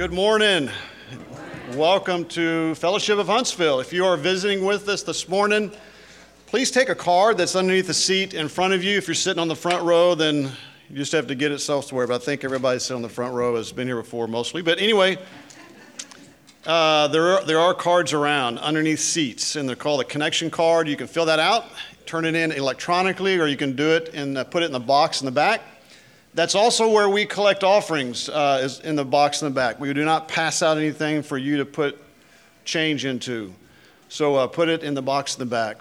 Good morning. Welcome to Fellowship of Huntsville. If you are visiting with us this morning, please take a card that's underneath the seat in front of you. If you're sitting on the front row, then you just have to get it elsewhere. But I think everybody sitting on the front row has been here before mostly. But anyway, uh, there, are, there are cards around underneath seats, and they're called a connection card. You can fill that out, turn it in electronically, or you can do it and uh, put it in the box in the back. That's also where we collect offerings, uh, is in the box in the back. We do not pass out anything for you to put change into. So uh, put it in the box in the back.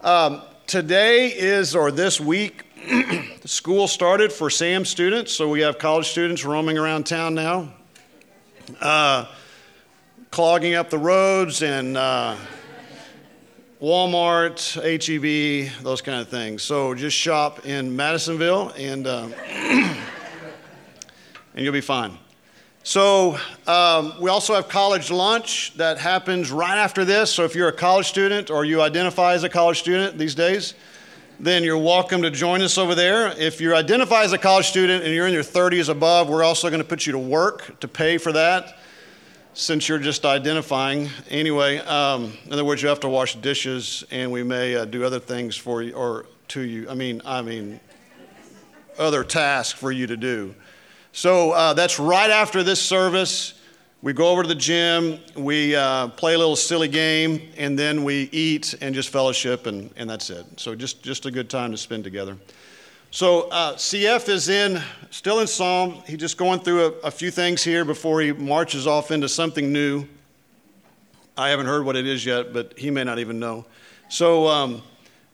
Um, today is, or this week, school started for SAM students. So we have college students roaming around town now, uh, clogging up the roads and uh, Walmart, HEB, those kind of things. So just shop in Madisonville and, uh, and you'll be fine. So um, we also have college lunch that happens right after this. So if you're a college student or you identify as a college student these days, then you're welcome to join us over there. If you identify as a college student and you're in your 30s above, we're also going to put you to work to pay for that since you're just identifying. Anyway, um, in other words, you have to wash dishes, and we may uh, do other things for you or to you. I mean, I mean, other tasks for you to do. So uh, that's right after this service. We go over to the gym, we uh, play a little silly game, and then we eat and just fellowship, and, and that's it. So just, just a good time to spend together. So uh, CF is in, still in Psalm. He's just going through a, a, few things here before he marches off into something new. I haven't heard what it is yet, but he may not even know. So, um,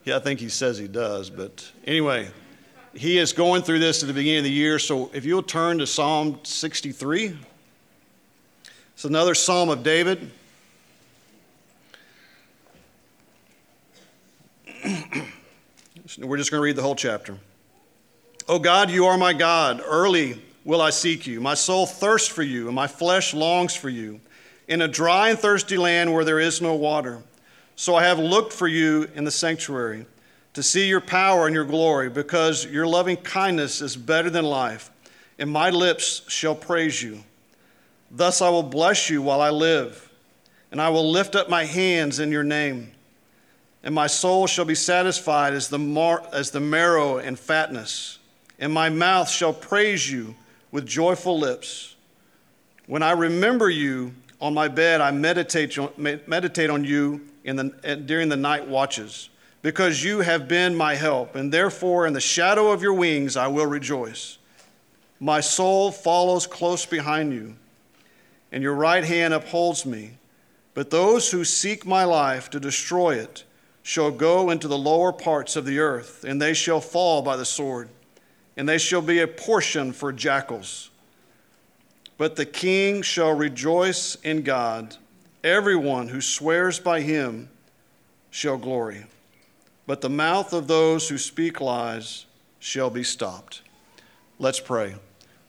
yeah, I think he says he does. But anyway, he is going through this at the beginning of the year. So if you'll turn to Psalm 63, it's another Psalm of David. We're just going to read the whole chapter. O God, you are my God. Early will I seek you. My soul thirsts for you, and my flesh longs for you, in a dry and thirsty land where there is no water. So I have looked for you in the sanctuary to see your power and your glory, because your loving kindness is better than life, and my lips shall praise you. Thus I will bless you while I live, and I will lift up my hands in your name. And my soul shall be satisfied as the, mar- as the marrow and fatness and my mouth shall praise you with joyful lips. When I remember you on my bed, I meditate on, meditate on you in the, eh, during the night watches, because you have been my help, and therefore in the shadow of your wings I will rejoice. My soul follows close behind you, and your right hand upholds me. But those who seek my life to destroy it shall go into the lower parts of the earth, and they shall fall by the sword and they shall be a portion for jackals. But the king shall rejoice in God. Everyone who swears by him shall glory. But the mouth of those who speak lies shall be stopped. Let's pray.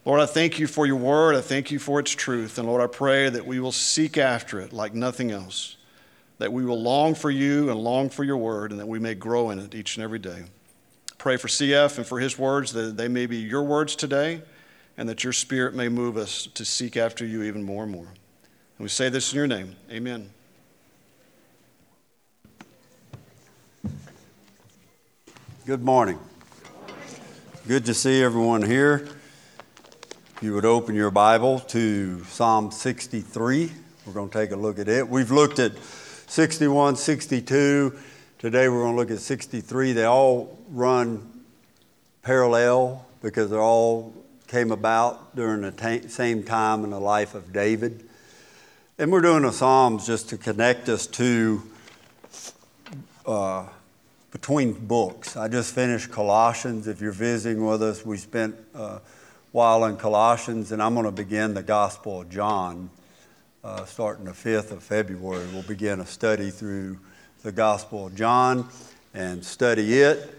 Lord, I thank you for your word. I thank you for its truth. And Lord, I pray that we will seek after it like nothing else, that we will long for you and long for your word, and that we may grow in it each and every day. Pray for CF and for his words, that they may be your words today, and that your spirit may move us to seek after you even more and more. And we say this in your name. Amen. Good morning. Good to see everyone here. If you would open your Bible to Psalm 63, we're going to take a look at it. We've looked at 61, 62, Today we're going to look at 63. They all run parallel because they all came about during the t- same time in the life of David. And we're doing the Psalms just to connect us to uh, between books. I just finished Colossians. If you're visiting with us, we spent a while in Colossians, and I'm going to begin the Gospel of John uh, starting the 5th of February. We'll begin a study through the Gospel of John and study it,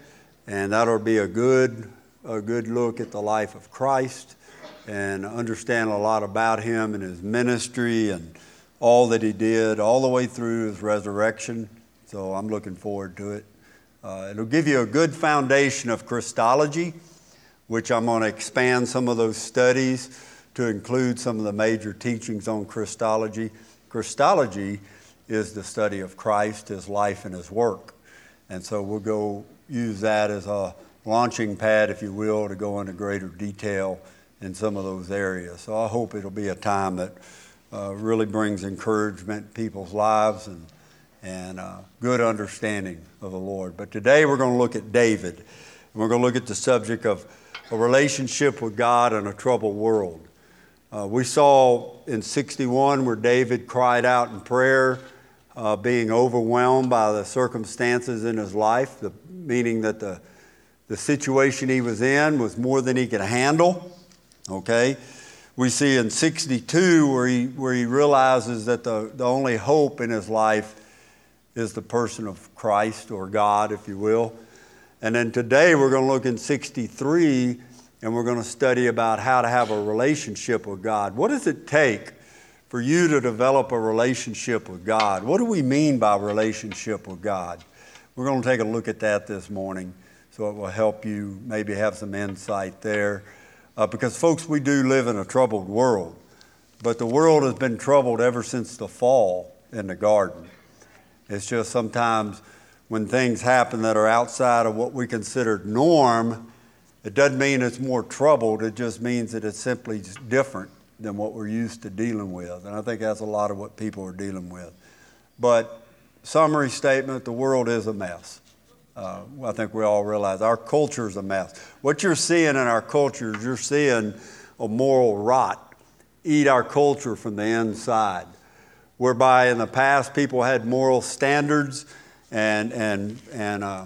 and that'll be a good, a good look at the life of Christ and understand a lot about him and his ministry and all that he did all the way through his resurrection. So I'm looking forward to it. Uh, it'll give you a good foundation of Christology, which I'm going to expand some of those studies to include some of the major teachings on Christology. Christology is the study of Christ, his life, and his work. And so we'll go use that as a launching pad, if you will, to go into greater detail in some of those areas. So I hope it'll be a time that uh, really brings encouragement in people's lives and, and uh, good understanding of the Lord. But today we're going to look at David. And we're going to look at the subject of a relationship with God in a troubled world. Uh, we saw in 61 where David cried out in prayer, uh, being overwhelmed by the circumstances in his life, the, meaning that the, the situation he was in was more than he could handle. Okay? We see in 62 where he, where he realizes that the, the only hope in his life is the person of Christ or God, if you will. And then today we're going to look in 63 and we're going to study about how to have a relationship with God. What does it take for you to develop a relationship with God? What do we mean by relationship with God? We're going to take a look at that this morning so it will help you maybe have some insight there. Uh, because, folks, we do live in a troubled world, but the world has been troubled ever since the fall in the garden. It's just sometimes when things happen that are outside of what we consider norm, it doesn't mean it's more troubled, it just means that it's simply different than what we're used to dealing with. And I think that's a lot of what people are dealing with. But, summary statement the world is a mess. Uh, I think we all realize our culture is a mess. What you're seeing in our culture is you're seeing a moral rot eat our culture from the inside, whereby in the past people had moral standards and, and, and uh,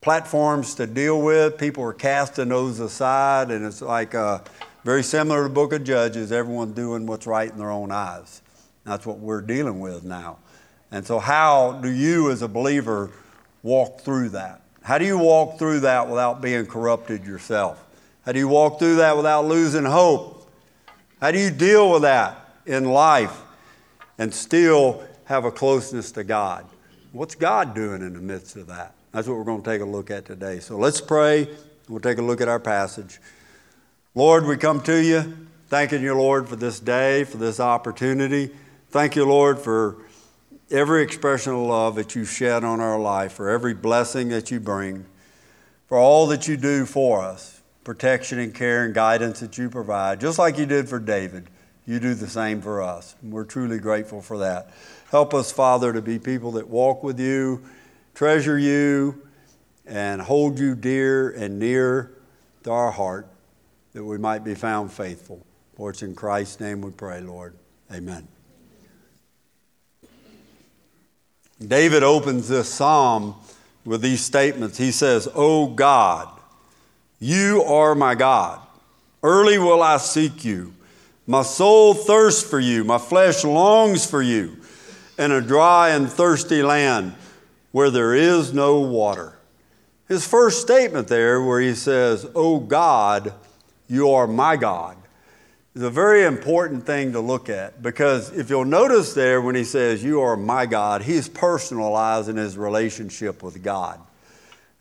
platforms to deal with. People are casting those aside, and it's like uh, very similar to the book of Judges everyone doing what's right in their own eyes. That's what we're dealing with now. And so, how do you as a believer walk through that? How do you walk through that without being corrupted yourself? How do you walk through that without losing hope? How do you deal with that in life and still have a closeness to God? What's God doing in the midst of that? That's what we're going to take a look at today. So let's pray. We'll take a look at our passage. Lord, we come to you, thanking you, Lord, for this day, for this opportunity. Thank you, Lord, for every expression of love that you shed on our life, for every blessing that you bring, for all that you do for us, protection and care and guidance that you provide, just like you did for David. You do the same for us. And we're truly grateful for that. Help us, Father, to be people that walk with you treasure you and hold you dear and near to our heart that we might be found faithful. For it's in Christ's name we pray, Lord. Amen. David opens this psalm with these statements. He says, O God, you are my God. Early will I seek you. My soul thirsts for you. My flesh longs for you in a dry and thirsty land where there is no water. His first statement there, where he says, Oh God, you are my God, is a very important thing to look at because if you'll notice there when he says, You are my God, he's personalizing his relationship with God.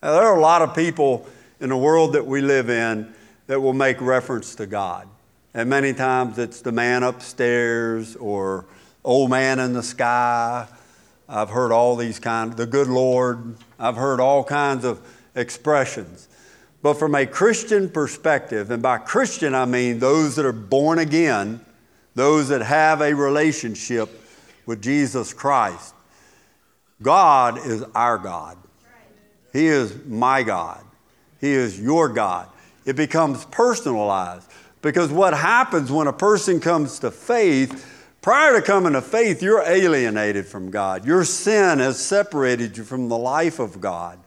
Now, there are a lot of people in the world that we live in that will make reference to God. And many times it's the man upstairs or old man in the sky I've heard all these kinds, the good Lord. I've heard all kinds of expressions. But from a Christian perspective, and by Christian I mean those that are born again, those that have a relationship with Jesus Christ, God is our God. He is my God. He is your God. It becomes personalized because what happens when a person comes to faith Prior to coming to faith, you're alienated from God. Your sin has separated you from the life of God.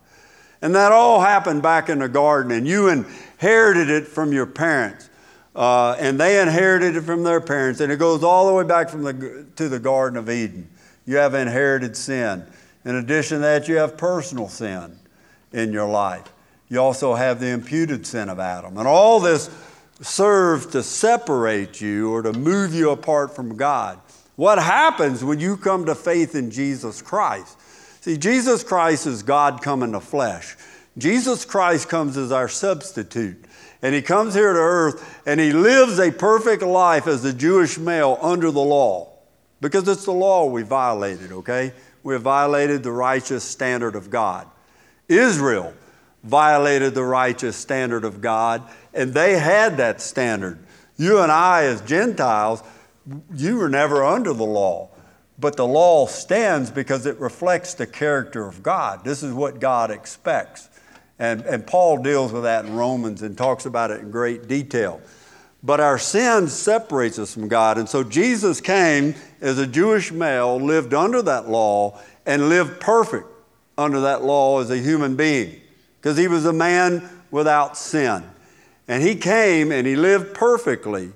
And that all happened back in the garden, and you inherited it from your parents. Uh, and they inherited it from their parents, and it goes all the way back from the, to the Garden of Eden. You have inherited sin. In addition to that, you have personal sin in your life. You also have the imputed sin of Adam. And all this serves to separate you or to move you apart from God. What happens when you come to faith in Jesus Christ? See, Jesus Christ is God come in the flesh. Jesus Christ comes as our substitute. And he comes here to earth and he lives a perfect life as a Jewish male under the law. Because it's the law we violated, okay? We have violated the righteous standard of God. Israel violated the righteous standard of God, and they had that standard. You and I, as Gentiles, you were never under the law. But the law stands because it reflects the character of God. This is what God expects. And, and Paul deals with that in Romans and talks about it in great detail. But our sin separates us from God. And so Jesus came as a Jewish male, lived under that law, and lived perfect under that law as a human being because he was a man without sin. And he came and he lived perfectly,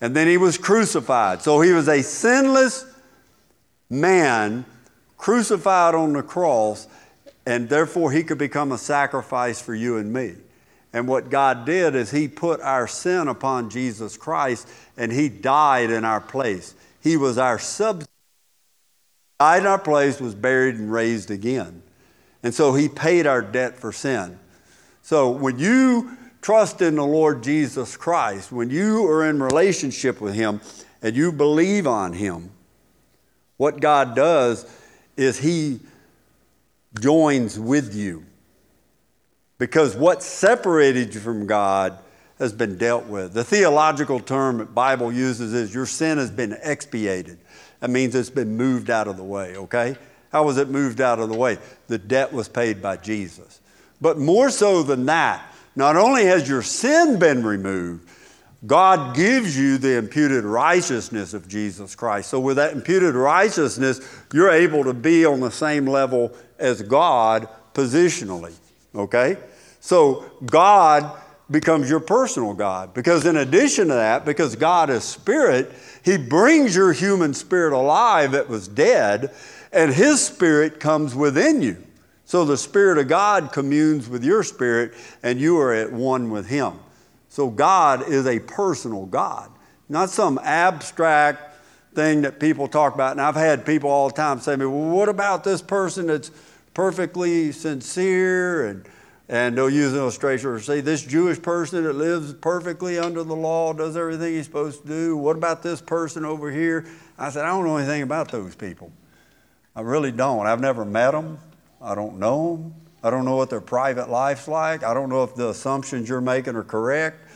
and then he was crucified. So he was a sinless man crucified on the cross, and therefore he could become a sacrifice for you and me. And what God did is He put our sin upon Jesus Christ and He died in our place. He was our substitute. Died in our place, was buried, and raised again. And so He paid our debt for sin. So when you trust in the Lord Jesus Christ, when you are in relationship with Him and you believe on Him, what God does is He joins with you. Because what separated you from God has been dealt with. The theological term the Bible uses is your sin has been expiated. That means it's been moved out of the way, okay? How was it moved out of the way? The debt was paid by Jesus. But more so than that, not only has your sin been removed, God gives you the imputed righteousness of Jesus Christ. So, with that imputed righteousness, you're able to be on the same level as God positionally. Okay? So, God becomes your personal God. Because, in addition to that, because God is spirit, He brings your human spirit alive that was dead, and His spirit comes within you. So, the Spirit of God communes with your spirit, and you are at one with Him. So God is a personal God, not some abstract thing that people talk about. And I've had people all the time say to me, well, what about this person that's perfectly sincere and and they'll use an illustration or say, this Jewish person that lives perfectly under the law, does everything he's supposed to do. What about this person over here? I said, I don't know anything about those people. I really don't. I've never met them. I don't know them. I don't know what their private life's like. I don't know if the assumptions you're making are correct.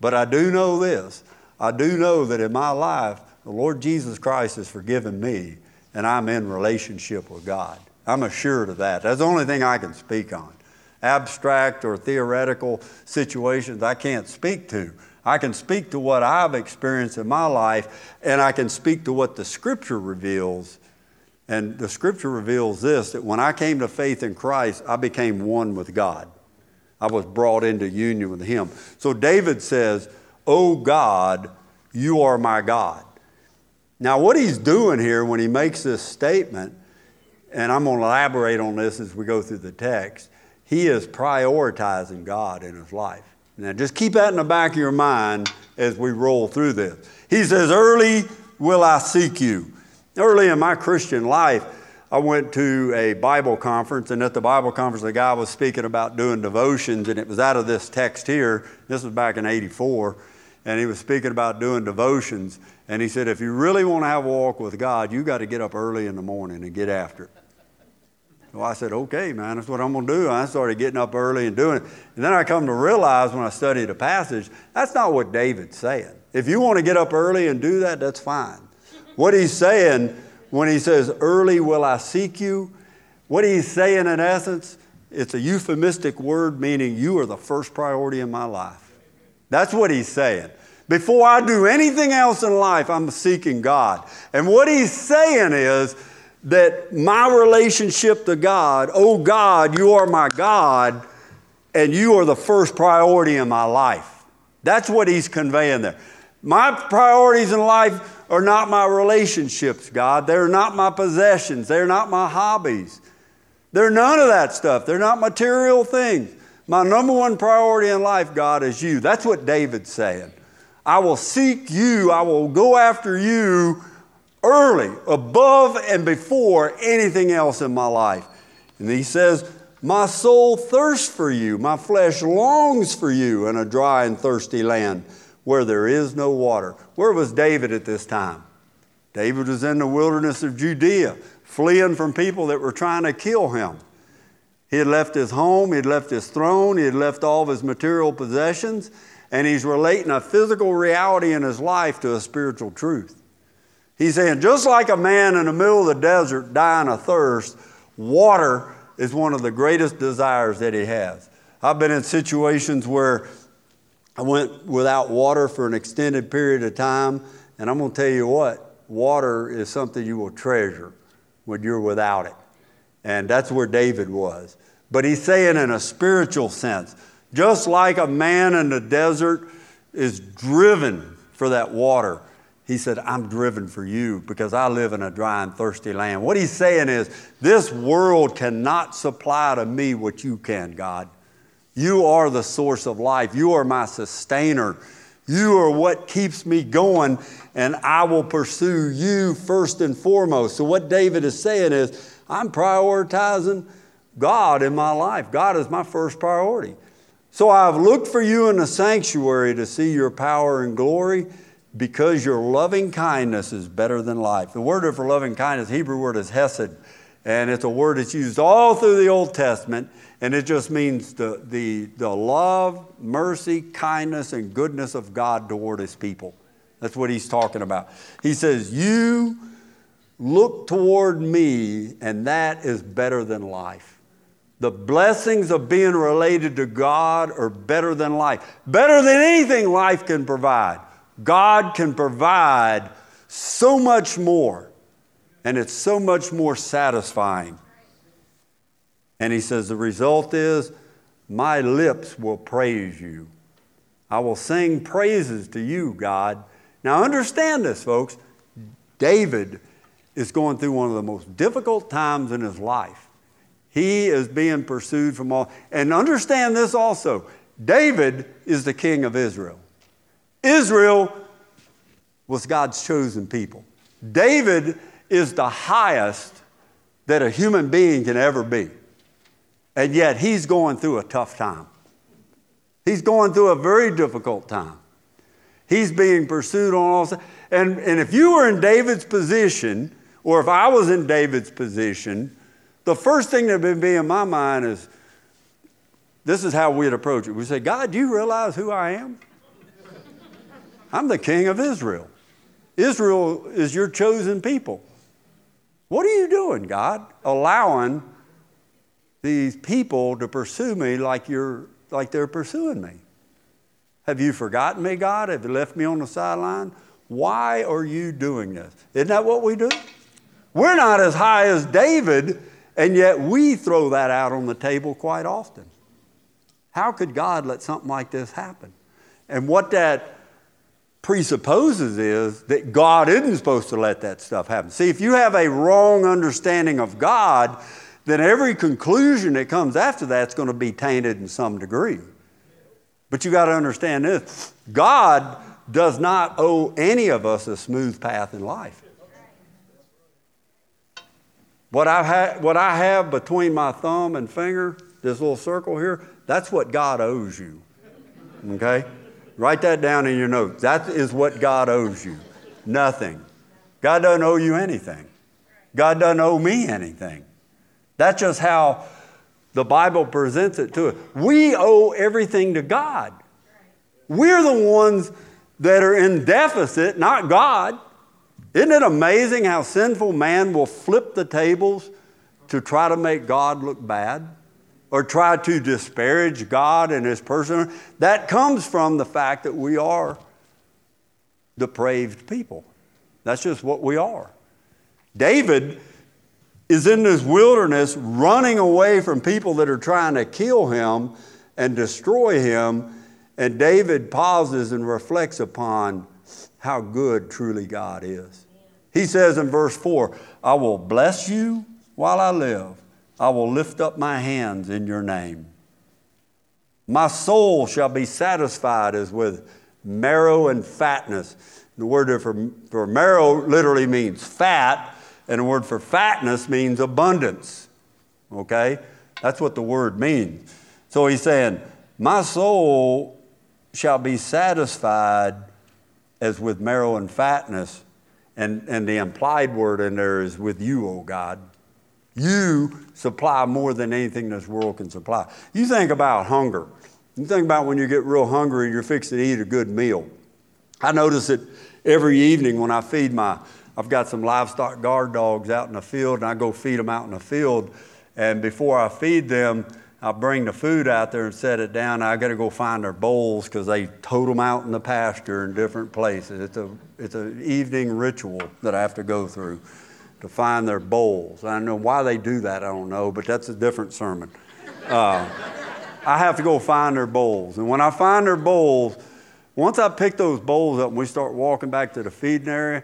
But I do know this I do know that in my life, the Lord Jesus Christ has forgiven me, and I'm in relationship with God. I'm assured of that. That's the only thing I can speak on. Abstract or theoretical situations I can't speak to. I can speak to what I've experienced in my life, and I can speak to what the Scripture reveals. And the Scripture reveals this that when I came to faith in Christ, I became one with God. I was brought into union with him. So David says, Oh God, you are my God. Now, what he's doing here when he makes this statement, and I'm going to elaborate on this as we go through the text, he is prioritizing God in his life. Now, just keep that in the back of your mind as we roll through this. He says, Early will I seek you. Early in my Christian life, I went to a Bible conference, and at the Bible conference, the guy was speaking about doing devotions, and it was out of this text here. This was back in 84, and he was speaking about doing devotions. And he said, If you really want to have a walk with God, you got to get up early in the morning and get after it. So I said, Okay, man, that's what I'm going to do. And I started getting up early and doing it. And then I come to realize when I studied the passage, that's not what David's saying. If you want to get up early and do that, that's fine. What he's saying, when he says, Early will I seek you, what he's saying in essence, it's a euphemistic word meaning you are the first priority in my life. That's what he's saying. Before I do anything else in life, I'm seeking God. And what he's saying is that my relationship to God, oh God, you are my God, and you are the first priority in my life. That's what he's conveying there. My priorities in life are not my relationships, God. They're not my possessions. They're not my hobbies. They're none of that stuff. They're not material things. My number one priority in life, God, is you. That's what David's saying. I will seek you. I will go after you early, above and before anything else in my life. And he says, My soul thirsts for you, my flesh longs for you in a dry and thirsty land where there is no water. Where was David at this time? David was in the wilderness of Judea, fleeing from people that were trying to kill him. He had left his home, he had left his throne, he had left all of his material possessions, and he's relating a physical reality in his life to a spiritual truth. He's saying, just like a man in the middle of the desert dying of thirst, water is one of the greatest desires that he has. I've been in situations where I went without water for an extended period of time, and I'm going to tell you what, water is something you will treasure when you're without it. And that's where David was. But he's saying in a spiritual sense, just like a man in the desert is driven for that water, he said, I'm driven for you because I live in a dry and thirsty land. What he's saying is, this world cannot supply to me what you can, God. You are the source of life. You are my sustainer. You are what keeps me going, and I will pursue you first and foremost. So, what David is saying is, I'm prioritizing God in my life. God is my first priority. So, I've looked for you in the sanctuary to see your power and glory because your loving kindness is better than life. The word for loving kindness, Hebrew word is hesed, and it's a word that's used all through the Old Testament. And it just means the, the, the love, mercy, kindness, and goodness of God toward his people. That's what he's talking about. He says, You look toward me, and that is better than life. The blessings of being related to God are better than life, better than anything life can provide. God can provide so much more, and it's so much more satisfying. And he says, The result is, my lips will praise you. I will sing praises to you, God. Now, understand this, folks. David is going through one of the most difficult times in his life. He is being pursued from all. And understand this also David is the king of Israel. Israel was God's chosen people. David is the highest that a human being can ever be. And yet he's going through a tough time. He's going through a very difficult time. He's being pursued on all sides. And, and if you were in David's position, or if I was in David's position, the first thing that would be in my mind is this is how we'd approach it. We say, God, do you realize who I am? I'm the king of Israel. Israel is your chosen people. What are you doing, God? Allowing these people to pursue me like, you're, like they're pursuing me. Have you forgotten me, God? Have you left me on the sideline? Why are you doing this? Isn't that what we do? We're not as high as David, and yet we throw that out on the table quite often. How could God let something like this happen? And what that presupposes is that God isn't supposed to let that stuff happen. See, if you have a wrong understanding of God, then every conclusion that comes after that is going to be tainted in some degree. But you got to understand this God does not owe any of us a smooth path in life. What I, ha- what I have between my thumb and finger, this little circle here, that's what God owes you. Okay? Write that down in your notes. That is what God owes you. Nothing. God doesn't owe you anything. God doesn't owe me anything. That's just how the Bible presents it to us. We owe everything to God. We're the ones that are in deficit, not God. Isn't it amazing how sinful man will flip the tables to try to make God look bad or try to disparage God and his person? That comes from the fact that we are depraved people. That's just what we are. David is in this wilderness running away from people that are trying to kill him and destroy him. And David pauses and reflects upon how good truly God is. He says in verse 4 I will bless you while I live, I will lift up my hands in your name. My soul shall be satisfied as with marrow and fatness. The word for, for marrow literally means fat and the word for fatness means abundance. Okay? That's what the word means. So he's saying, My soul shall be satisfied as with marrow and fatness. And, and the implied word in there is with you, O God. You supply more than anything this world can supply. You think about hunger. You think about when you get real hungry and you're fixing to eat a good meal. I notice it every evening when I feed my, I've got some livestock guard dogs out in the field, and I go feed them out in the field. And before I feed them, I bring the food out there and set it down. I got to go find their bowls because they tote them out in the pasture in different places. It's a it's an evening ritual that I have to go through to find their bowls. I don't know why they do that. I don't know, but that's a different sermon. Uh, I have to go find their bowls, and when I find their bowls, once I pick those bowls up and we start walking back to the feeding area,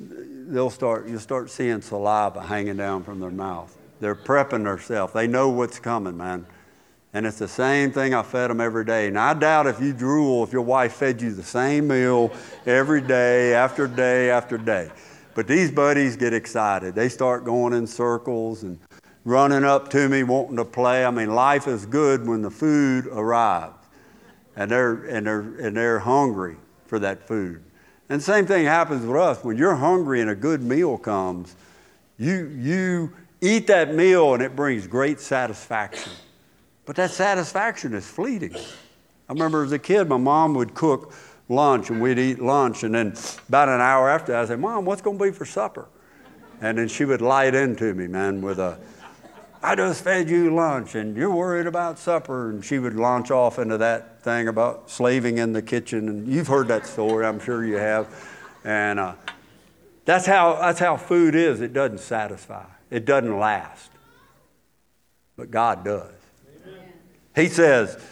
they'll start you'll start seeing saliva hanging down from their mouth. They're prepping themselves. They know what's coming, man. And it's the same thing I fed them every day. Now, I doubt if you drool, if your wife fed you the same meal every day, after day, after day. But these buddies get excited. They start going in circles and running up to me, wanting to play. I mean, life is good when the food arrives. And they're, and they're, and they're hungry for that food. And the same thing happens with us. When you're hungry and a good meal comes, you, you eat that meal and it brings great satisfaction. But that satisfaction is fleeting. I remember as a kid, my mom would cook lunch and we'd eat lunch. And then about an hour after, I'd say, Mom, what's going to be for supper? And then she would light into me, man, with a, I just fed you lunch and you're worried about supper. And she would launch off into that thing about slaving in the kitchen. And you've heard that story, I'm sure you have. And uh, that's, how, that's how food is it doesn't satisfy, it doesn't last. But God does. He says,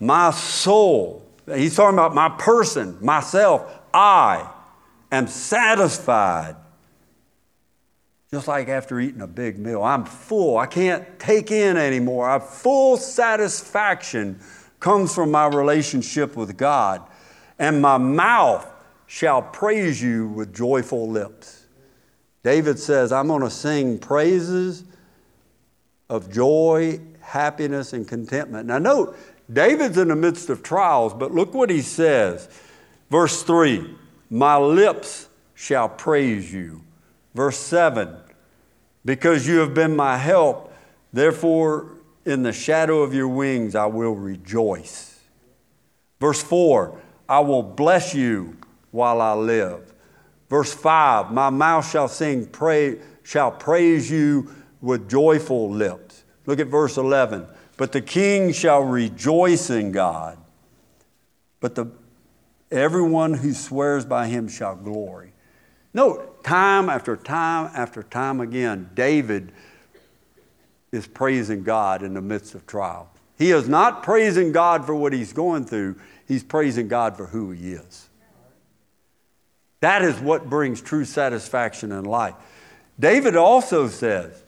My soul, he's talking about my person, myself, I am satisfied. Just like after eating a big meal, I'm full. I can't take in anymore. I full satisfaction comes from my relationship with God, and my mouth shall praise you with joyful lips. David says, I'm going to sing praises of joy happiness, and contentment. Now, note, David's in the midst of trials, but look what he says. Verse 3 My lips shall praise you. Verse 7 Because you have been my help, therefore in the shadow of your wings I will rejoice. Verse 4 I will bless you while I live. Verse 5 My mouth shall sing, pray, shall praise you with joyful lips. Look at verse 11. But the king shall rejoice in God, but the, everyone who swears by him shall glory. Note, time after time after time again, David is praising God in the midst of trial. He is not praising God for what he's going through, he's praising God for who he is. That is what brings true satisfaction in life. David also says,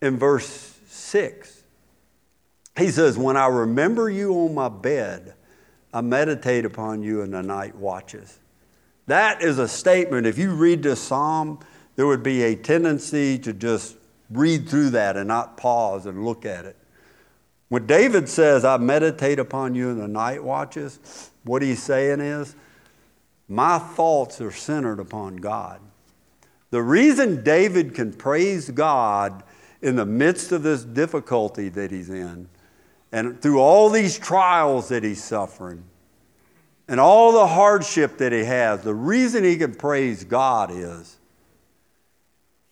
in verse 6, he says, When I remember you on my bed, I meditate upon you in the night watches. That is a statement. If you read this psalm, there would be a tendency to just read through that and not pause and look at it. When David says, I meditate upon you in the night watches, what he's saying is, my thoughts are centered upon God. The reason David can praise God in the midst of this difficulty that he's in, and through all these trials that he's suffering, and all the hardship that he has, the reason he can praise God is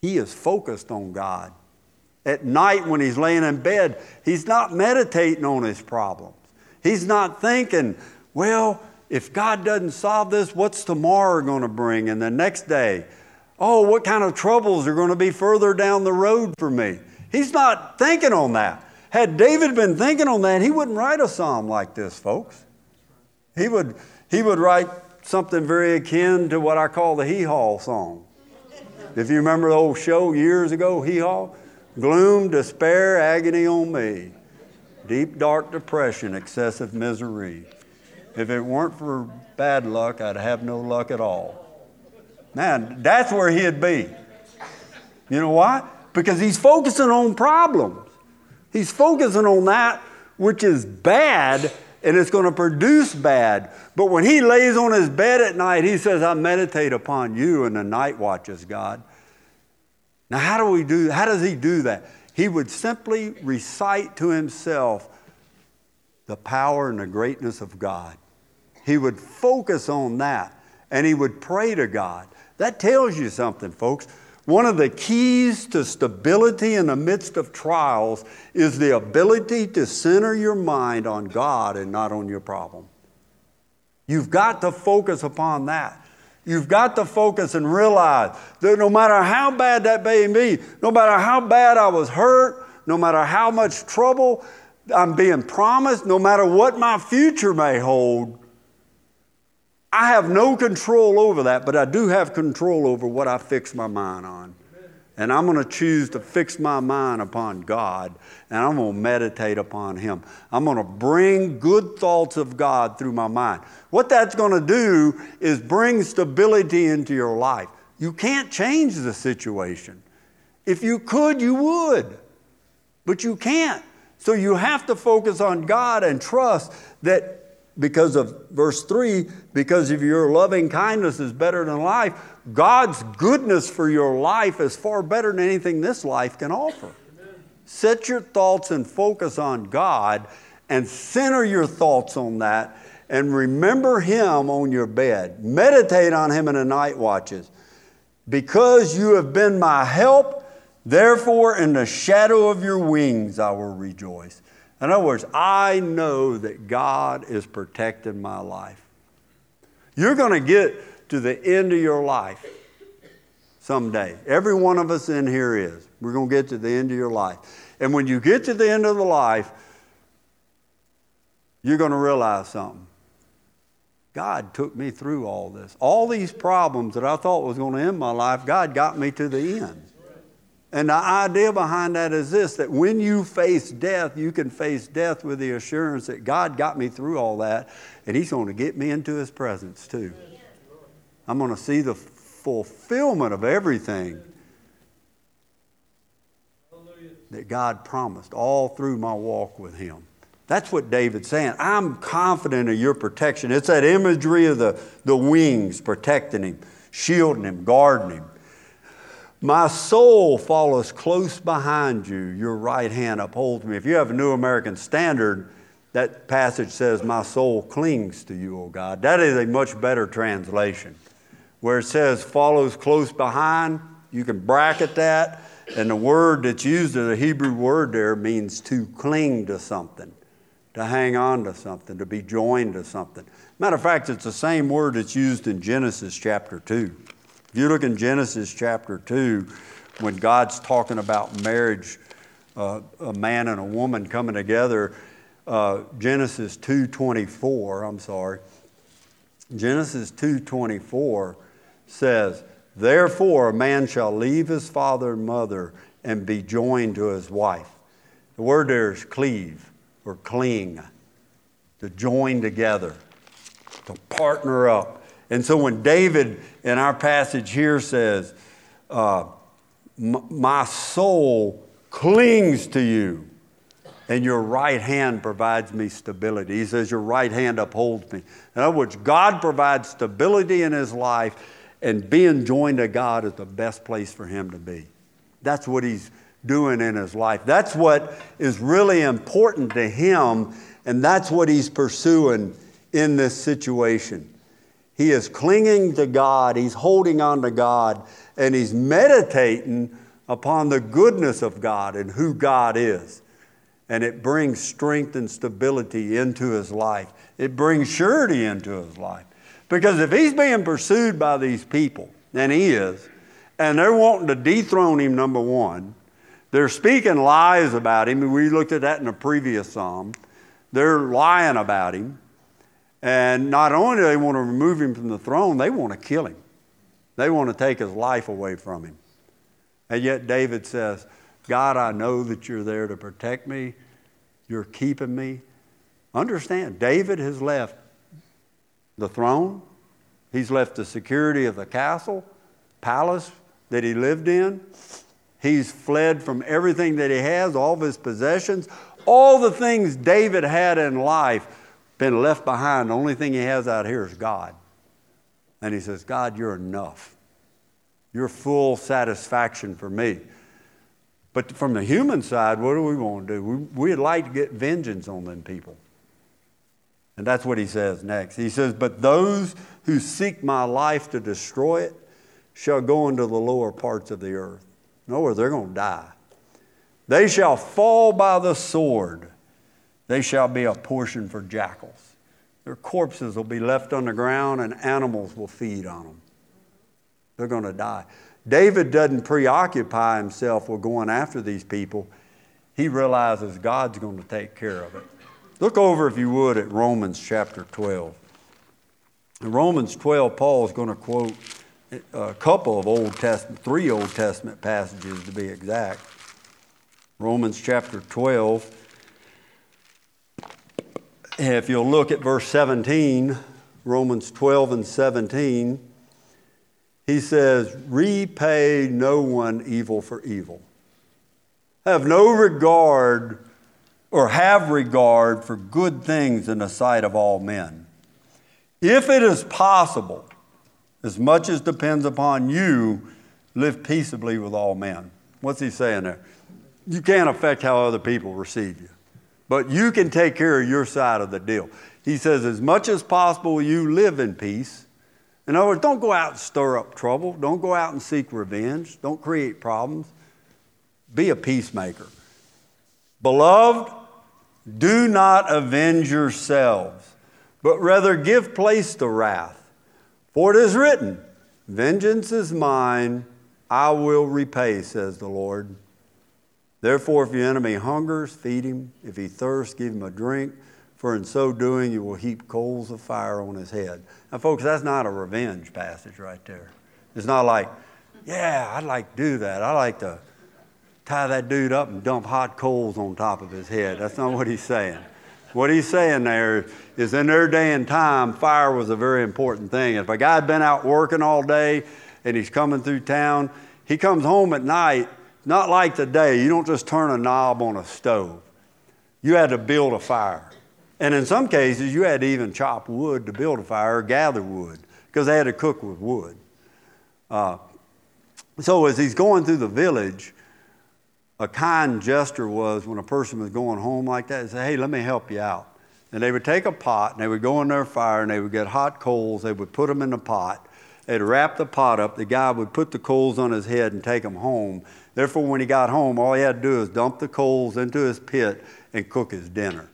he is focused on God. At night, when he's laying in bed, he's not meditating on his problems. He's not thinking, well, if God doesn't solve this, what's tomorrow going to bring? And the next day, Oh, what kind of troubles are going to be further down the road for me? He's not thinking on that. Had David been thinking on that, he wouldn't write a psalm like this, folks. He would, he would write something very akin to what I call the hee haw song. If you remember the old show years ago, hee haw, gloom, despair, agony on me, deep, dark depression, excessive misery. If it weren't for bad luck, I'd have no luck at all. Man, that's where he'd be. You know why? Because he's focusing on problems. He's focusing on that which is bad and it's going to produce bad. But when he lays on his bed at night, he says, I meditate upon you in the night watches, God. Now, how do we do how does he do that? He would simply recite to himself the power and the greatness of God. He would focus on that and he would pray to God. That tells you something, folks. One of the keys to stability in the midst of trials is the ability to center your mind on God and not on your problem. You've got to focus upon that. You've got to focus and realize that no matter how bad that may be, no matter how bad I was hurt, no matter how much trouble I'm being promised, no matter what my future may hold, I have no control over that, but I do have control over what I fix my mind on. And I'm going to choose to fix my mind upon God, and I'm going to meditate upon Him. I'm going to bring good thoughts of God through my mind. What that's going to do is bring stability into your life. You can't change the situation. If you could, you would, but you can't. So you have to focus on God and trust that because of verse 3 because of your loving kindness is better than life god's goodness for your life is far better than anything this life can offer. Amen. set your thoughts and focus on god and center your thoughts on that and remember him on your bed. Meditate on him in the night watches. Because you have been my help therefore in the shadow of your wings i will rejoice in other words, I know that God is protecting my life. You're going to get to the end of your life someday. Every one of us in here is. We're going to get to the end of your life. And when you get to the end of the life, you're going to realize something. God took me through all this. All these problems that I thought was going to end my life, God got me to the end. And the idea behind that is this that when you face death, you can face death with the assurance that God got me through all that, and He's going to get me into His presence too. I'm going to see the fulfillment of everything that God promised all through my walk with Him. That's what David's saying. I'm confident of your protection. It's that imagery of the, the wings protecting him, shielding him, guarding him. My soul follows close behind you. Your right hand upholds me. If you have a New American Standard, that passage says, My soul clings to you, O God. That is a much better translation. Where it says follows close behind, you can bracket that. And the word that's used, the Hebrew word there, means to cling to something, to hang on to something, to be joined to something. Matter of fact, it's the same word that's used in Genesis chapter 2. If you look in Genesis chapter 2, when God's talking about marriage, uh, a man and a woman coming together, uh, Genesis 2.24, I'm sorry, Genesis 2.24 says, Therefore a man shall leave his father and mother and be joined to his wife. The word there is cleave or cling, to join together, to partner up. And so when David in our passage here says, uh, My soul clings to you, and your right hand provides me stability. He says, Your right hand upholds me. In other words, God provides stability in his life, and being joined to God is the best place for him to be. That's what he's doing in his life. That's what is really important to him, and that's what he's pursuing in this situation. He is clinging to God, he's holding on to God, and he's meditating upon the goodness of God and who God is. And it brings strength and stability into his life. It brings surety into his life. Because if he's being pursued by these people, and he is, and they're wanting to dethrone him, number one, they're speaking lies about him. We looked at that in a previous psalm. They're lying about him. And not only do they want to remove him from the throne, they want to kill him. They want to take his life away from him. And yet David says, God, I know that you're there to protect me. You're keeping me. Understand, David has left the throne, he's left the security of the castle, palace that he lived in. He's fled from everything that he has, all of his possessions, all the things David had in life been left behind. The only thing he has out here is God. And he says, God, you're enough. You're full satisfaction for me. But from the human side, what do we want to do? We, we'd like to get vengeance on them people. And that's what he says next. He says, But those who seek my life to destroy it shall go into the lower parts of the earth. Words, they're going to die. They shall fall by the sword. They shall be a portion for jackals. Their corpses will be left on the ground and animals will feed on them. They're going to die. David doesn't preoccupy himself with going after these people. He realizes God's going to take care of it. Look over, if you would, at Romans chapter 12. In Romans 12, Paul is going to quote uh, a couple of Old Testament, three Old Testament passages to be exact. Romans chapter 12. If you'll look at verse 17, Romans 12 and 17, he says, Repay no one evil for evil. Have no regard or have regard for good things in the sight of all men. If it is possible, as much as depends upon you, live peaceably with all men. What's he saying there? You can't affect how other people receive you, but you can take care of your side of the deal. He says, as much as possible, you live in peace. In other words, don't go out and stir up trouble. Don't go out and seek revenge. Don't create problems. Be a peacemaker. Beloved, do not avenge yourselves, but rather give place to wrath. For it is written, Vengeance is mine, I will repay, says the Lord. Therefore, if your enemy hungers, feed him. If he thirsts, give him a drink, for in so doing you will heap coals of fire on his head. Now, folks, that's not a revenge passage right there. It's not like, yeah, I'd like to do that. I like to tie that dude up and dump hot coals on top of his head. That's not what he's saying. What he's saying there is in their day and time, fire was a very important thing. If a guy had been out working all day and he's coming through town, he comes home at night, not like today. You don't just turn a knob on a stove. You had to build a fire. And in some cases, you had to even chop wood to build a fire or gather wood because they had to cook with wood. Uh, so as he's going through the village, a kind gesture was when a person was going home like that, say, hey, let me help you out. And they would take a pot and they would go in their fire and they would get hot coals. They would put them in the pot. They'd wrap the pot up. The guy would put the coals on his head and take them home. Therefore, when he got home, all he had to do is dump the coals into his pit and cook his dinner.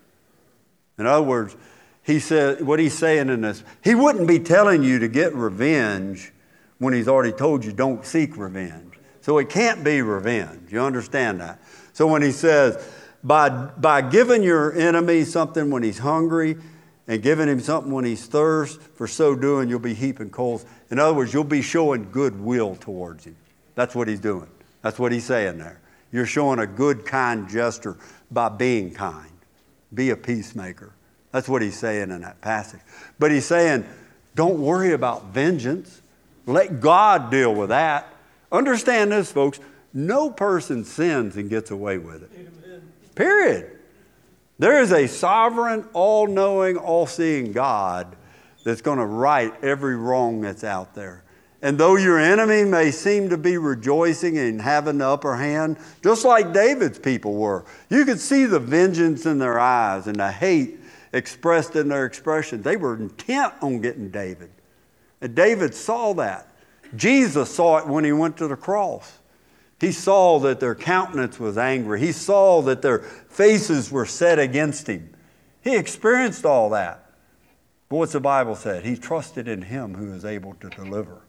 In other words, he said, what he's saying in this, he wouldn't be telling you to get revenge when he's already told you don't seek revenge. So it can't be revenge. You understand that? So when he says, by, by giving your enemy something when he's hungry and giving him something when he's thirst, for so doing, you'll be heaping coals. In other words, you'll be showing goodwill towards him. That's what he's doing. That's what he's saying there. You're showing a good, kind gesture by being kind. Be a peacemaker. That's what he's saying in that passage. But he's saying, don't worry about vengeance. Let God deal with that. Understand this, folks. No person sins and gets away with it. Amen. Period. There is a sovereign, all knowing, all seeing God that's going to right every wrong that's out there. And though your enemy may seem to be rejoicing and having the upper hand, just like David's people were, you could see the vengeance in their eyes and the hate expressed in their expression. They were intent on getting David. And David saw that. Jesus saw it when he went to the cross. He saw that their countenance was angry. He saw that their faces were set against him. He experienced all that. But what's the Bible said? He trusted in him who is able to deliver.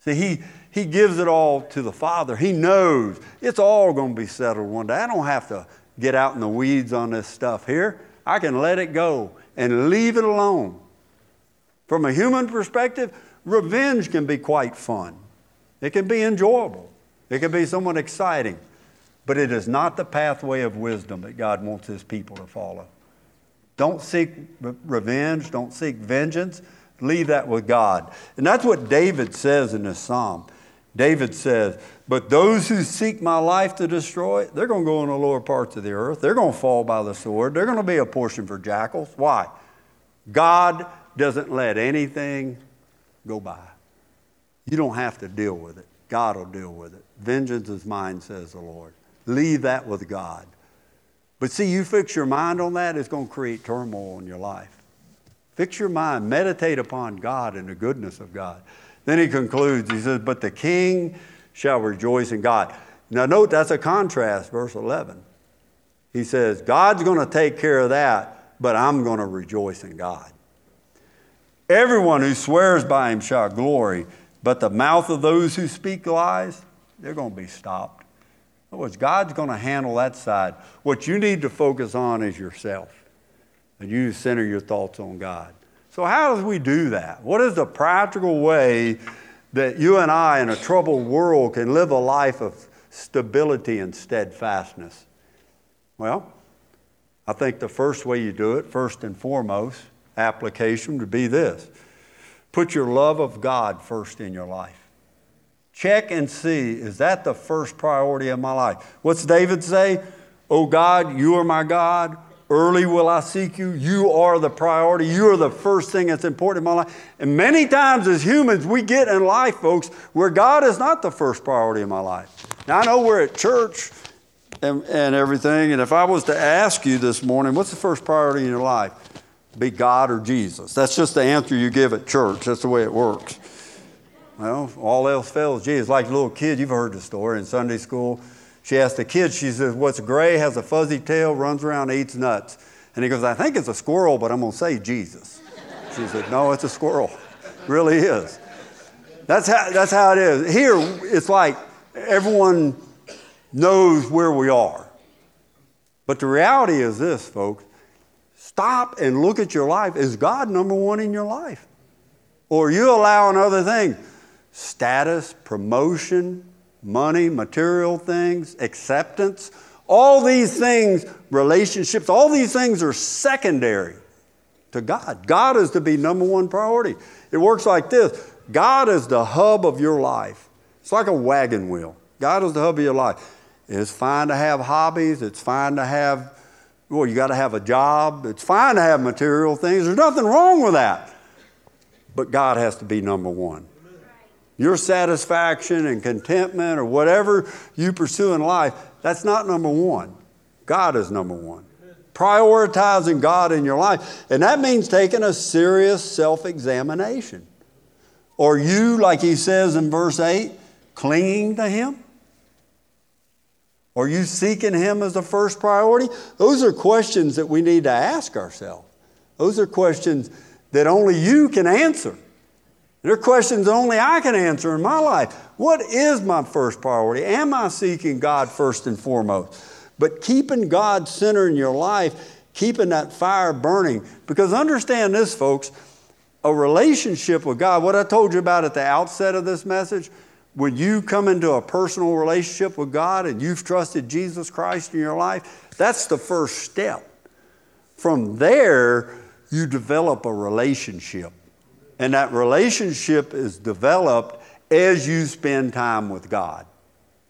See, he, he gives it all to the Father. He knows it's all going to be settled one day. I don't have to get out in the weeds on this stuff here. I can let it go and leave it alone. From a human perspective, Revenge can be quite fun, it can be enjoyable, it can be somewhat exciting, but it is not the pathway of wisdom that God wants His people to follow. Don't seek revenge, don't seek vengeance. Leave that with God. And that's what David says in this psalm. David says, But those who seek my life to destroy it, they're going to go in the lower parts of the earth. They're going to fall by the sword. They're going to be a portion for jackals. Why? God doesn't let anything go by. You don't have to deal with it. God will deal with it. Vengeance is mine, says the Lord. Leave that with God. But see, you fix your mind on that, it's going to create turmoil in your life. Fix your mind, meditate upon God and the goodness of God. Then he concludes, he says, But the king shall rejoice in God. Now, note that's a contrast, verse 11. He says, God's going to take care of that, but I'm going to rejoice in God. Everyone who swears by him shall glory, but the mouth of those who speak lies, they're going to be stopped. In other words, God's going to handle that side. What you need to focus on is yourself. And you center your thoughts on God. So, how do we do that? What is the practical way that you and I in a troubled world can live a life of stability and steadfastness? Well, I think the first way you do it, first and foremost, application would be this put your love of God first in your life. Check and see, is that the first priority of my life? What's David say? Oh God, you are my God. Early will I seek you. You are the priority. You are the first thing that's important in my life. And many times as humans, we get in life, folks, where God is not the first priority in my life. Now, I know we're at church and, and everything, and if I was to ask you this morning, what's the first priority in your life? Be God or Jesus. That's just the answer you give at church. That's the way it works. Well, all else fails Jesus. Like a little kid, you've heard the story in Sunday school. She asked the kid, she says, What's gray, has a fuzzy tail, runs around, eats nuts? And he goes, I think it's a squirrel, but I'm going to say Jesus. She said, No, it's a squirrel. really is. That's how, that's how it is. Here, it's like everyone knows where we are. But the reality is this, folks stop and look at your life. Is God number one in your life? Or are you allowing other things? Status, promotion, money, material things, acceptance. All these things, relationships, all these things are secondary to God. God is to be number one priority. It works like this God is the hub of your life. It's like a wagon wheel. God is the hub of your life. It's fine to have hobbies, it's fine to have, well, you got to have a job, it's fine to have material things. There's nothing wrong with that. But God has to be number one. Your satisfaction and contentment or whatever you pursue in life, that's not number one. God is number one. Prioritizing God in your life. And that means taking a serious self examination. Are you, like he says in verse 8, clinging to Him? Are you seeking Him as the first priority? Those are questions that we need to ask ourselves. Those are questions that only you can answer. They're questions only I can answer in my life. What is my first priority? Am I seeking God first and foremost? But keeping God center in your life, keeping that fire burning. Because understand this, folks, a relationship with God, what I told you about at the outset of this message, when you come into a personal relationship with God and you've trusted Jesus Christ in your life, that's the first step. From there, you develop a relationship. And that relationship is developed as you spend time with God.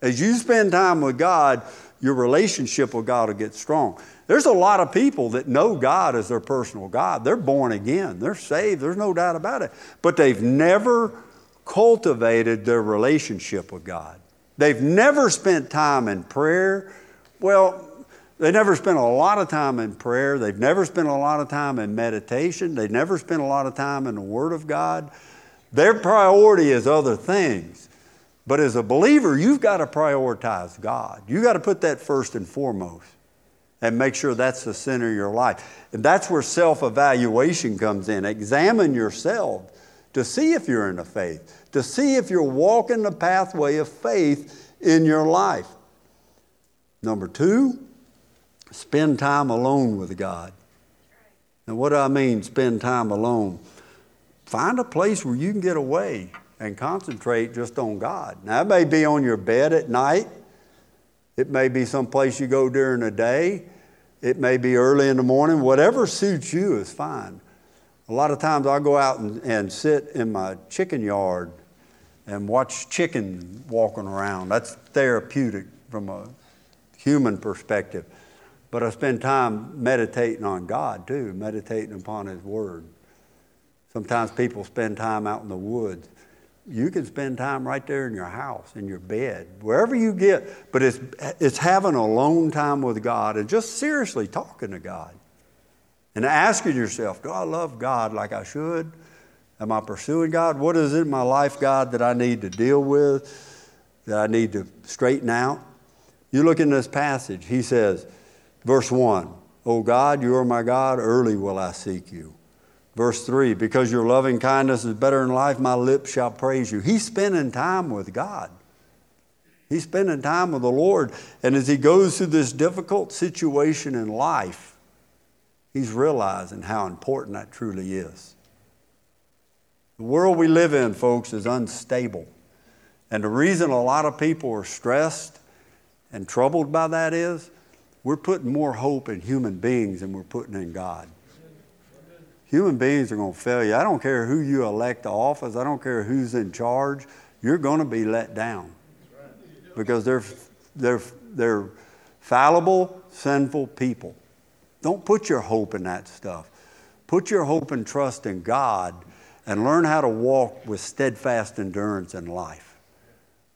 As you spend time with God, your relationship with God will get strong. There's a lot of people that know God as their personal God. They're born again, they're saved, there's no doubt about it. But they've never cultivated their relationship with God. They've never spent time in prayer. Well, they never spent a lot of time in prayer. They've never spent a lot of time in meditation. They've never spent a lot of time in the Word of God. Their priority is other things. But as a believer, you've got to prioritize God. You've got to put that first and foremost and make sure that's the center of your life. And that's where self evaluation comes in. Examine yourself to see if you're in the faith, to see if you're walking the pathway of faith in your life. Number two, Spend time alone with God. And what do I mean, spend time alone? Find a place where you can get away and concentrate just on God. Now, it may be on your bed at night, it may be someplace you go during the day, it may be early in the morning. Whatever suits you is fine. A lot of times I'll go out and, and sit in my chicken yard and watch chickens walking around. That's therapeutic from a human perspective. But I spend time meditating on God too, meditating upon His Word. Sometimes people spend time out in the woods. You can spend time right there in your house, in your bed, wherever you get. But it's, it's having a alone time with God and just seriously talking to God and asking yourself, Do I love God like I should? Am I pursuing God? What is it in my life, God, that I need to deal with, that I need to straighten out? You look in this passage, he says, verse 1, O God, you are my God, early will I seek you. Verse 3, because your loving kindness is better than life, my lips shall praise you. He's spending time with God. He's spending time with the Lord. And as he goes through this difficult situation in life, he's realizing how important that truly is. The world we live in, folks, is unstable. And the reason a lot of people are stressed and troubled by that is we're putting more hope in human beings than we're putting in God. Human beings are going to fail you. I don't care who you elect to office, I don't care who's in charge, you're going to be let down because they're, they're, they're fallible, sinful people. Don't put your hope in that stuff. Put your hope and trust in God and learn how to walk with steadfast endurance in life.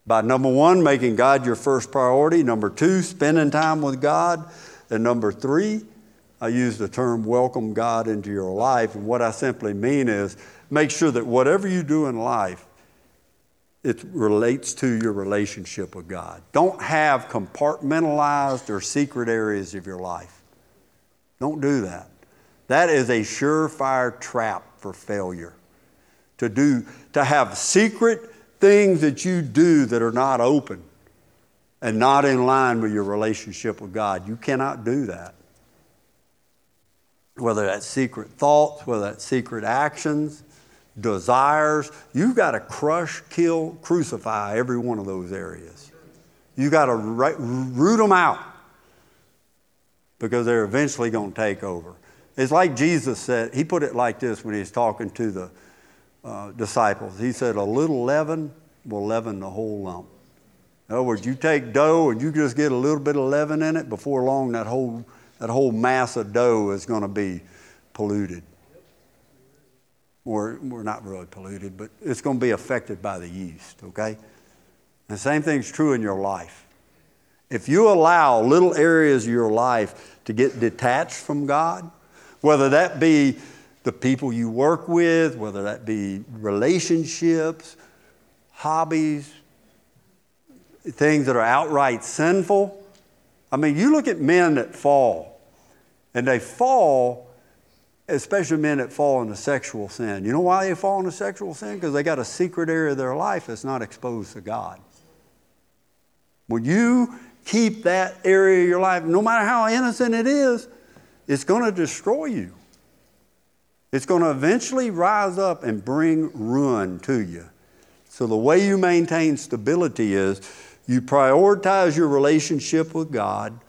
By number one, making God your first priority. Number two, spending time with God. And number three, I use the term welcome God into your life. And what I simply mean is make sure that whatever you do in life, it relates to your relationship with God. Don't have compartmentalized or secret areas of your life. Don't do that. That is a surefire trap for failure to do, to have secret things that you do that are not open and not in line with your relationship with God. You cannot do that. Whether that's secret thoughts, whether that's secret actions, desires, you've got to crush, kill, crucify every one of those areas. You've got to root them out because they're eventually going to take over. It's like Jesus said, he put it like this when he was talking to the uh, disciples. He said, A little leaven will leaven the whole lump. In other words, you take dough and you just get a little bit of leaven in it, before long, that whole, that whole mass of dough is going to be polluted. Or we're not really polluted, but it's going to be affected by the yeast, okay? The same thing's true in your life. If you allow little areas of your life to get detached from God, whether that be the people you work with, whether that be relationships, hobbies, things that are outright sinful. I mean, you look at men that fall, and they fall, especially men that fall into sexual sin. You know why they fall into sexual sin? Because they got a secret area of their life that's not exposed to God. When you keep that area of your life, no matter how innocent it is, it's going to destroy you. It's going to eventually rise up and bring ruin to you. So, the way you maintain stability is you prioritize your relationship with God,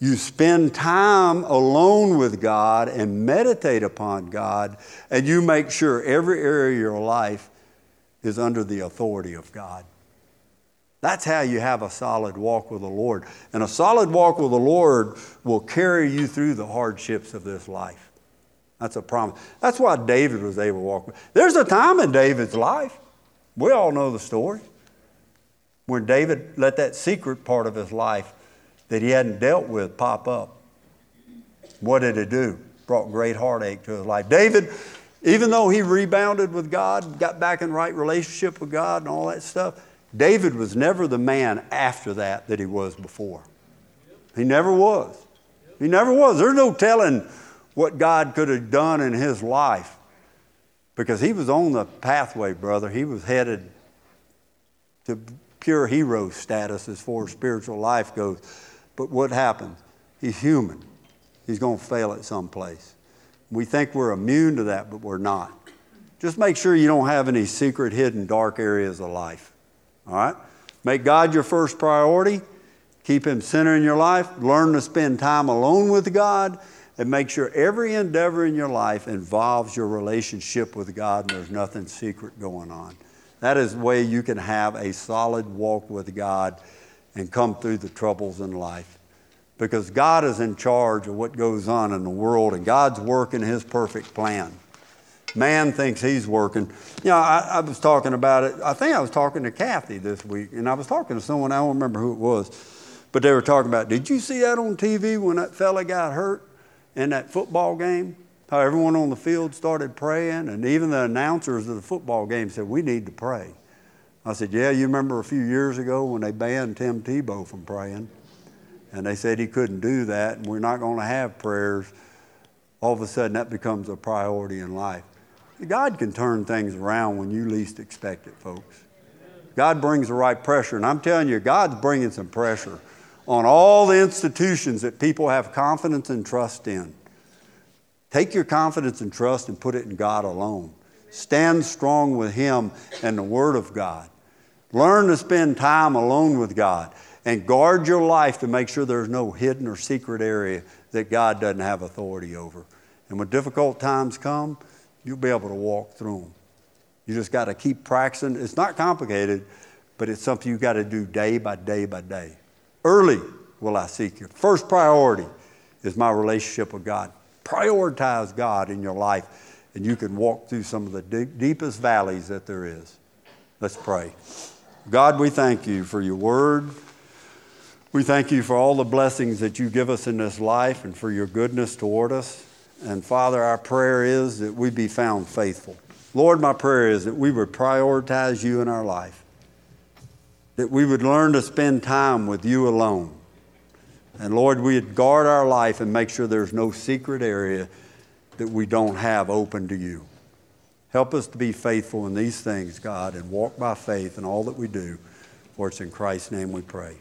you spend time alone with God and meditate upon God, and you make sure every area of your life is under the authority of God. That's how you have a solid walk with the Lord. And a solid walk with the Lord will carry you through the hardships of this life. That's a promise. That's why David was able to walk. There's a time in David's life. We all know the story. When David let that secret part of his life that he hadn't dealt with pop up. What did it do? Brought great heartache to his life. David, even though he rebounded with God, got back in right relationship with God and all that stuff, David was never the man after that that he was before. He never was. He never was. There's no telling what God could have done in his life because he was on the pathway, brother. He was headed to pure hero status as far as spiritual life goes. But what happens? He's human. He's going to fail at some place. We think we're immune to that, but we're not. Just make sure you don't have any secret, hidden, dark areas of life. All right? Make God your first priority. Keep Him center in your life. Learn to spend time alone with God and make sure every endeavor in your life involves your relationship with God and there's nothing secret going on. That is the way you can have a solid walk with God and come through the troubles in life. Because God is in charge of what goes on in the world, and God's working His perfect plan. Man thinks he's working. You know, I, I, was talking about it. I think I was talking to Kathy this week, and I was talking to someone, I don't remember who it was, but they were talking about, did you see that on TV when that fella got hurt in that football game? How everyone on the field started praying, and even the announcers of the football game said, we need to pray. I said, yeah, you remember a few years ago when they banned Tim Tebow from praying? And they said he couldn't do that, and we're not going to have prayers. All of a sudden, that becomes a priority in life. God can turn things around when you least expect it, folks. God brings the right pressure. And I'm telling you, God's bringing some pressure on all the institutions that people have confidence and trust in. Take your confidence and trust and put it in God alone. Stand strong with Him and the Word of God. Learn to spend time alone with God and guard your life to make sure there's no hidden or secret area that God doesn't have authority over. And when difficult times come, you'll be able to walk through them. You just got to keep practicing. It's not complicated, but it's something you got to do day by day by day. Early will I seek you. First priority is my relationship with God. Prioritize God in your life, and you can walk through some of the deep, deepest valleys that there is. Let's pray. God, we thank you for your word. We thank you for all the blessings that you give us in this life and for your goodness toward us. And Father, our prayer is that we be found faithful. Lord, my prayer is that we would prioritize you in our life, that we would learn to spend time with you alone. And Lord, we'd guard our life and make sure there's no secret area that we don't have open to you. Help us to be faithful in these things, God, and walk by faith in all that we do. For it's in Christ's name we pray.